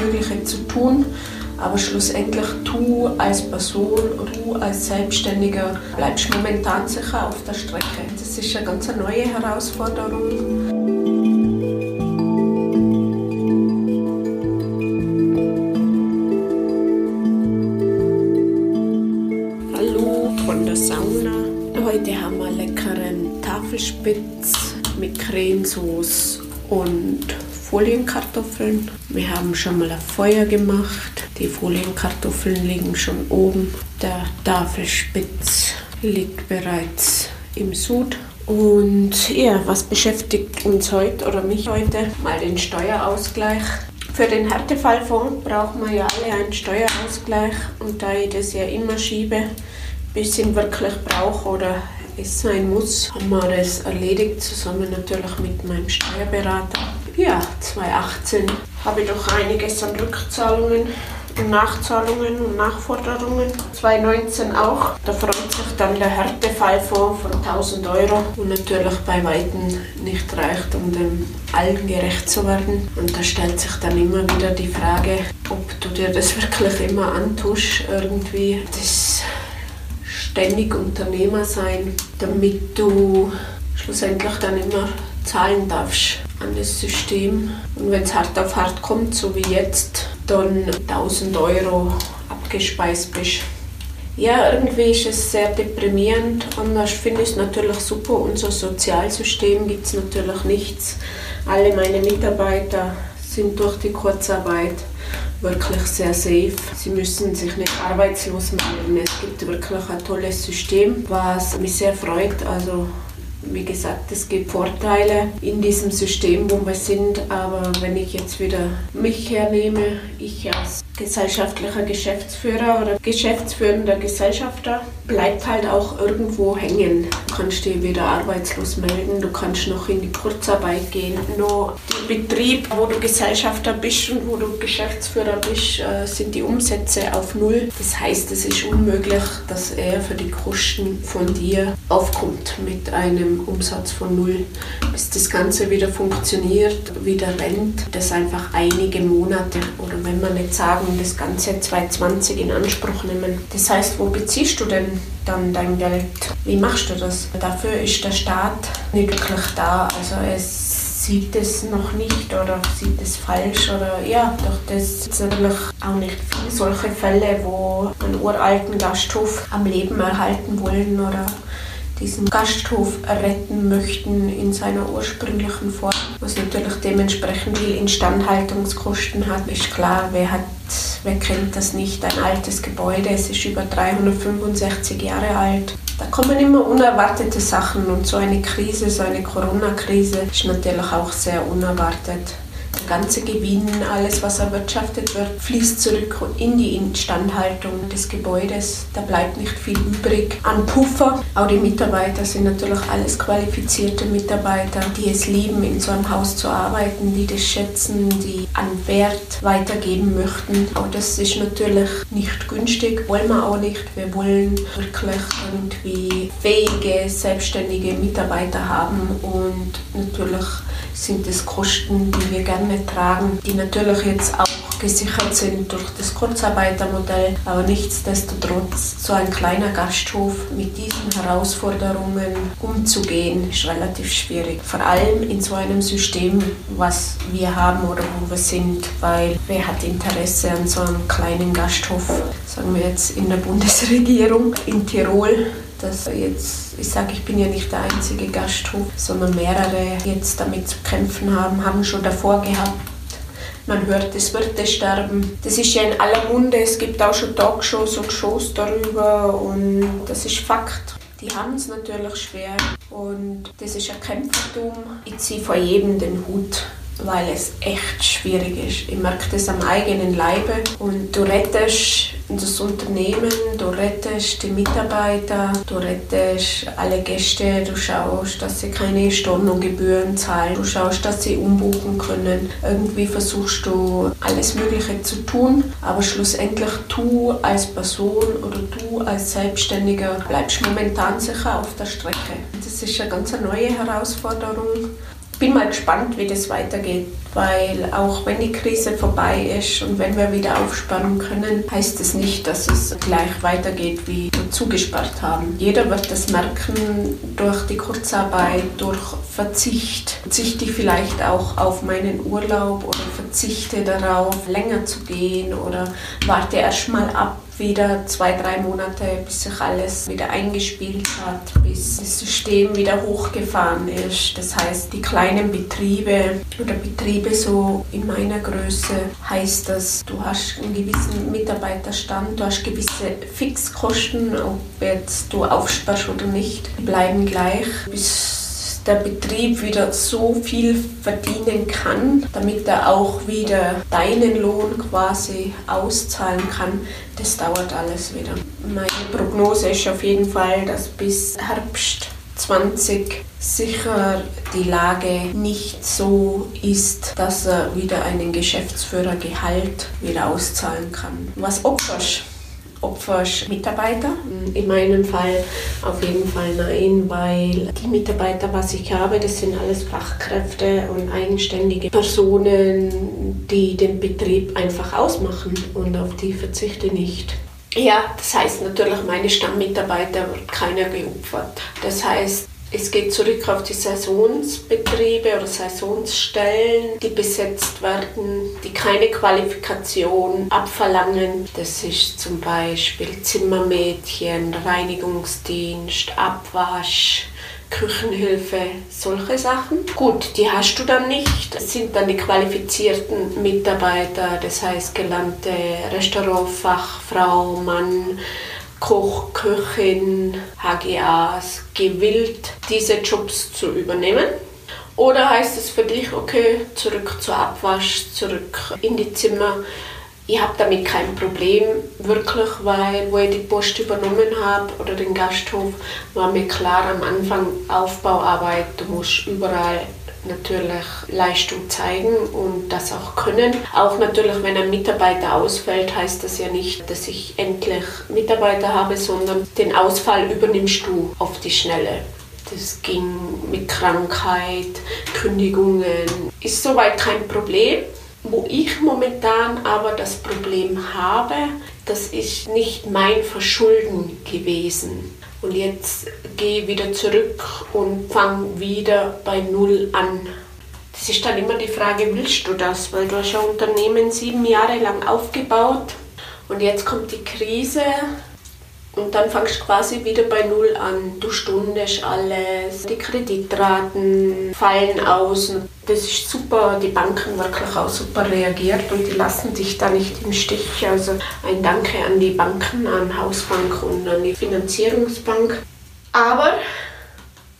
Mögliche zu tun, aber schlussendlich du als Person, du als Selbstständiger bleibst momentan sicher auf der Strecke. Das ist eine ganz neue Herausforderung. Heute haben wir leckeren Tafelspitz mit Cremesauce und Folienkartoffeln. Wir haben schon mal ein Feuer gemacht. Die Folienkartoffeln liegen schon oben. Der Tafelspitz liegt bereits im Sud. Und ja, was beschäftigt uns heute oder mich heute? Mal den Steuerausgleich. Für den Härtefallfonds brauchen wir ja alle einen Steuerausgleich und da ich das ja immer schiebe, bis ich ihn wirklich brauche oder es sein muss, haben wir das erledigt, zusammen natürlich mit meinem Steuerberater. Ja, 2018 habe ich doch einiges an Rückzahlungen und Nachzahlungen und Nachforderungen. 2019 auch. Da freut sich dann der Härtefallfonds von 1000 Euro und natürlich bei Weitem nicht reicht, um dem allen gerecht zu werden. Und da stellt sich dann immer wieder die Frage, ob du dir das wirklich immer antust, irgendwie. Das ständig Unternehmer sein, damit du schlussendlich dann immer zahlen darfst an das System. Und wenn es hart auf hart kommt, so wie jetzt, dann 1000 Euro abgespeist bist. Ja, irgendwie ist es sehr deprimierend. Anders finde ich es natürlich super. Unser Sozialsystem gibt es natürlich nichts. Alle meine Mitarbeiter sind durch die Kurzarbeit wirklich sehr safe. Sie müssen sich nicht arbeitslos melden. Es gibt wirklich ein tolles System, was mich sehr freut. Also wie gesagt, es gibt Vorteile in diesem System, wo wir sind, aber wenn ich jetzt wieder mich hernehme, ich als gesellschaftlicher Geschäftsführer oder geschäftsführender Gesellschafter bleibt halt auch irgendwo hängen. Du kannst dich wieder arbeitslos melden, du kannst noch in die Kurzarbeit gehen. Nur der Betrieb, wo du Gesellschafter bist und wo du Geschäftsführer bist, äh, sind die Umsätze auf Null. Das heißt, es ist unmöglich, dass er für die Kosten von dir aufkommt mit einem Umsatz von Null. Bis das Ganze wieder funktioniert, wieder rennt, das einfach einige Monate oder wenn man nicht sagen das ganze 2020 in Anspruch nehmen. Das heißt, wo beziehst du denn dann dein Geld? Wie machst du das? Dafür ist der Staat nicht wirklich da. Also es sieht es noch nicht oder sieht es falsch oder ja, doch das sind natürlich auch nicht viele solche Fälle, wo einen uralten Gasthof am Leben erhalten wollen oder diesen Gasthof retten möchten in seiner ursprünglichen Form, was natürlich dementsprechend viel Instandhaltungskosten hat. Ist klar, wer hat, wer kennt das nicht? Ein altes Gebäude, es ist über 365 Jahre alt. Da kommen immer unerwartete Sachen und so eine Krise, so eine Corona-Krise ist natürlich auch sehr unerwartet ganze Gewinn, alles was erwirtschaftet wird, fließt zurück in die Instandhaltung des Gebäudes. Da bleibt nicht viel übrig an Puffer. Auch die Mitarbeiter sind natürlich alles qualifizierte Mitarbeiter, die es lieben, in so einem Haus zu arbeiten, die das schätzen, die an Wert weitergeben möchten. Auch das ist natürlich nicht günstig, wollen wir auch nicht. Wir wollen wirklich irgendwie fähige, selbstständige Mitarbeiter haben und natürlich sind es Kosten, die wir gerne tragen, die natürlich jetzt auch gesichert sind durch das Kurzarbeitermodell. Aber nichtsdestotrotz, so ein kleiner Gasthof mit diesen Herausforderungen umzugehen, ist relativ schwierig. Vor allem in so einem System, was wir haben oder wo wir sind, weil wer hat Interesse an so einem kleinen Gasthof, sagen wir jetzt in der Bundesregierung, in Tirol, dass jetzt, ich sage, ich bin ja nicht der einzige Gasthof, sondern mehrere jetzt damit zu kämpfen haben, haben schon davor gehabt. Man hört, es wird es sterben. Das ist ja in aller Munde. Es gibt auch schon Talkshows und Shows darüber und das ist Fakt. Die haben es natürlich schwer und das ist ein Kämpfertum. Ich ziehe vor jedem den Hut weil es echt schwierig ist. Ich merke das am eigenen Leibe und du rettest das Unternehmen, du rettest die Mitarbeiter, du rettest alle Gäste, du schaust, dass sie keine Stornogebühren zahlen, du schaust, dass sie umbuchen können. Irgendwie versuchst du alles Mögliche zu tun, aber schlussendlich du als Person oder du als Selbstständiger bleibst momentan sicher auf der Strecke. Das ist eine ganz neue Herausforderung bin mal gespannt, wie das weitergeht. weil auch wenn die Krise vorbei ist und wenn wir wieder aufspannen können, heißt es nicht, dass es gleich weitergeht, wie wir zugesperrt haben. Jeder wird das merken durch die Kurzarbeit, durch Verzicht. Verzichte ich vielleicht auch auf meinen Urlaub oder verzichte darauf, länger zu gehen oder warte erst mal ab, wieder zwei, drei Monate, bis sich alles wieder eingespielt hat, bis das System wieder hochgefahren ist. Das heißt, die kleinen Betriebe oder Betriebe so in meiner Größe heißt das, du hast einen gewissen Mitarbeiterstand, du hast gewisse Fixkosten, ob jetzt du aufsparst oder nicht, die bleiben gleich bis der Betrieb wieder so viel verdienen kann, damit er auch wieder deinen Lohn quasi auszahlen kann, das dauert alles wieder. Meine Prognose ist auf jeden Fall, dass bis Herbst 20 sicher die Lage nicht so ist, dass er wieder einen Geschäftsführergehalt wieder auszahlen kann. Was opferst? Opferst Mitarbeiter? In meinem Fall auf jeden Fall nein, weil die Mitarbeiter, was ich habe, das sind alles Fachkräfte und eigenständige Personen, die den Betrieb einfach ausmachen und auf die verzichte ich nicht. Ja, das heißt natürlich, meine Stammmitarbeiter wird keiner geopfert. Das heißt, es geht zurück auf die Saisonsbetriebe oder Saisonsstellen, die besetzt werden, die keine Qualifikation abverlangen. Das ist zum Beispiel Zimmermädchen, Reinigungsdienst, Abwasch, Küchenhilfe, solche Sachen. Gut, die hast du dann nicht. Das sind dann die qualifizierten Mitarbeiter, das heißt gelernte Restaurantfachfrau, Mann, Koch, Köchin, HGAs gewillt, diese Jobs zu übernehmen? Oder heißt es für dich, okay, zurück zur Abwasch, zurück in die Zimmer? Ich habe damit kein Problem, wirklich, weil wo ich die Post übernommen habe oder den Gasthof, war mir klar am Anfang Aufbauarbeit, du musst überall natürlich Leistung zeigen und das auch können. Auch natürlich, wenn ein Mitarbeiter ausfällt, heißt das ja nicht, dass ich endlich Mitarbeiter habe, sondern den Ausfall übernimmst du auf die Schnelle. Das ging mit Krankheit, Kündigungen, ist soweit kein Problem. Wo ich momentan aber das Problem habe, das ist nicht mein Verschulden gewesen. Und jetzt gehe ich wieder zurück und fange wieder bei Null an. Das ist dann immer die Frage, willst du das? Weil du hast ja Unternehmen sieben Jahre lang aufgebaut und jetzt kommt die Krise und dann fangst du quasi wieder bei Null an. Du stundest alles, die Kreditraten fallen aus. Das ist super, die Banken wirklich auch super reagiert und die lassen dich da nicht im Stich. Also ein Danke an die Banken, an Hausbank und an die Finanzierungsbank. Aber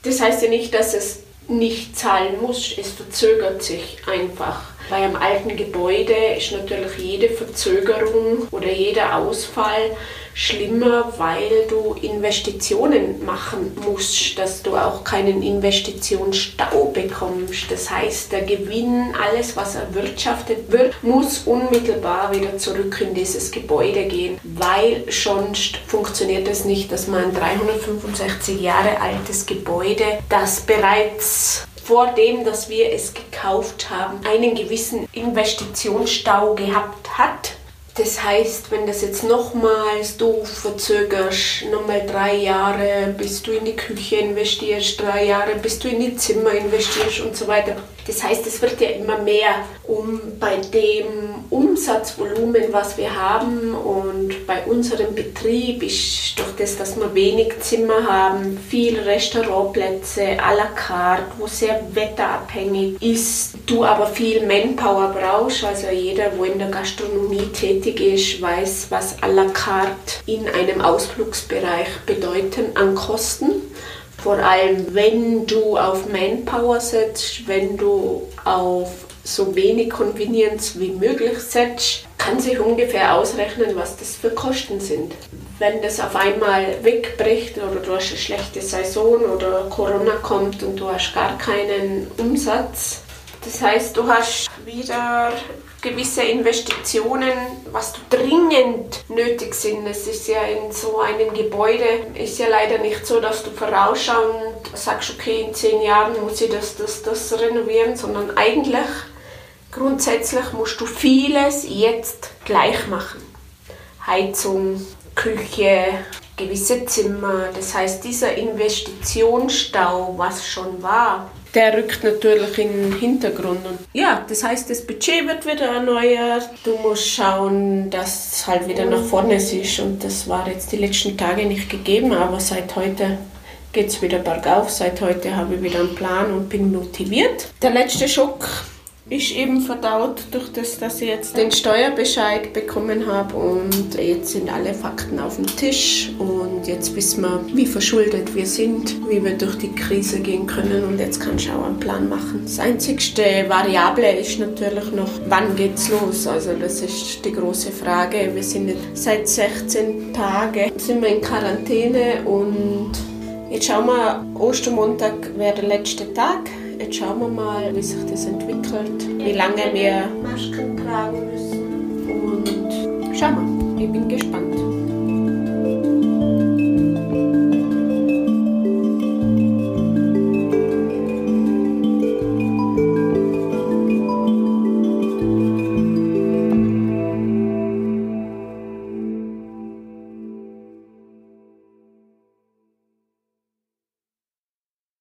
das heißt ja nicht, dass es nicht zahlen muss, es verzögert sich einfach. Bei einem alten Gebäude ist natürlich jede Verzögerung oder jeder Ausfall schlimmer, weil du Investitionen machen musst, dass du auch keinen Investitionsstau bekommst. Das heißt, der Gewinn, alles was erwirtschaftet wird, muss unmittelbar wieder zurück in dieses Gebäude gehen, weil sonst funktioniert es nicht, dass man ein 365 Jahre altes Gebäude, das bereits vor dem, dass wir es gekauft haben, einen gewissen Investitionsstau gehabt hat das heißt, wenn das jetzt nochmals du verzögerst, nochmal drei Jahre, bis du in die Küche investierst, drei Jahre, bis du in die Zimmer investierst und so weiter. Das heißt, es wird ja immer mehr, um bei dem Umsatzvolumen, was wir haben und bei unserem Betrieb ist durch das, dass wir wenig Zimmer haben, viele Restaurantplätze à la carte, wo sehr wetterabhängig ist, du aber viel Manpower brauchst, also jeder, wo in der Gastronomie tätig ist, weiß, was à la carte in einem Ausflugsbereich bedeuten an Kosten. Vor allem, wenn du auf Manpower setzt, wenn du auf so wenig Convenience wie möglich setzt, kann sich ungefähr ausrechnen, was das für Kosten sind. Wenn das auf einmal wegbricht oder du hast eine schlechte Saison oder Corona kommt und du hast gar keinen Umsatz, das heißt, du hast wieder gewisse Investitionen, was dringend nötig sind. Es ist ja in so einem Gebäude, ist ja leider nicht so, dass du vorausschauend sagst, okay, in zehn Jahren muss ich das, das, das renovieren, sondern eigentlich Grundsätzlich musst du vieles jetzt gleich machen. Heizung, Küche, gewisse Zimmer. Das heißt, dieser Investitionsstau, was schon war, der rückt natürlich in den Hintergrund. Und ja, das heißt, das Budget wird wieder erneuert. Du musst schauen, dass es halt wieder nach vorne ist. Und das war jetzt die letzten Tage nicht gegeben, aber seit heute geht es wieder bergauf. Seit heute habe ich wieder einen Plan und bin motiviert. Der letzte Schock ist eben verdaut durch das, dass ich jetzt den Steuerbescheid bekommen habe und jetzt sind alle Fakten auf dem Tisch und jetzt wissen wir, wie verschuldet wir sind, wie wir durch die Krise gehen können und jetzt kann ich auch einen Plan machen. Das einzigste Variable ist natürlich noch, wann geht's los? Also das ist die große Frage. Wir sind jetzt seit 16 Tagen sind wir in Quarantäne und jetzt schauen wir, Ostermontag wäre der letzte Tag. Jetzt schauen wir mal, wie sich das entwickelt, wie lange wir Masken tragen müssen und schauen wir. Ich bin gespannt.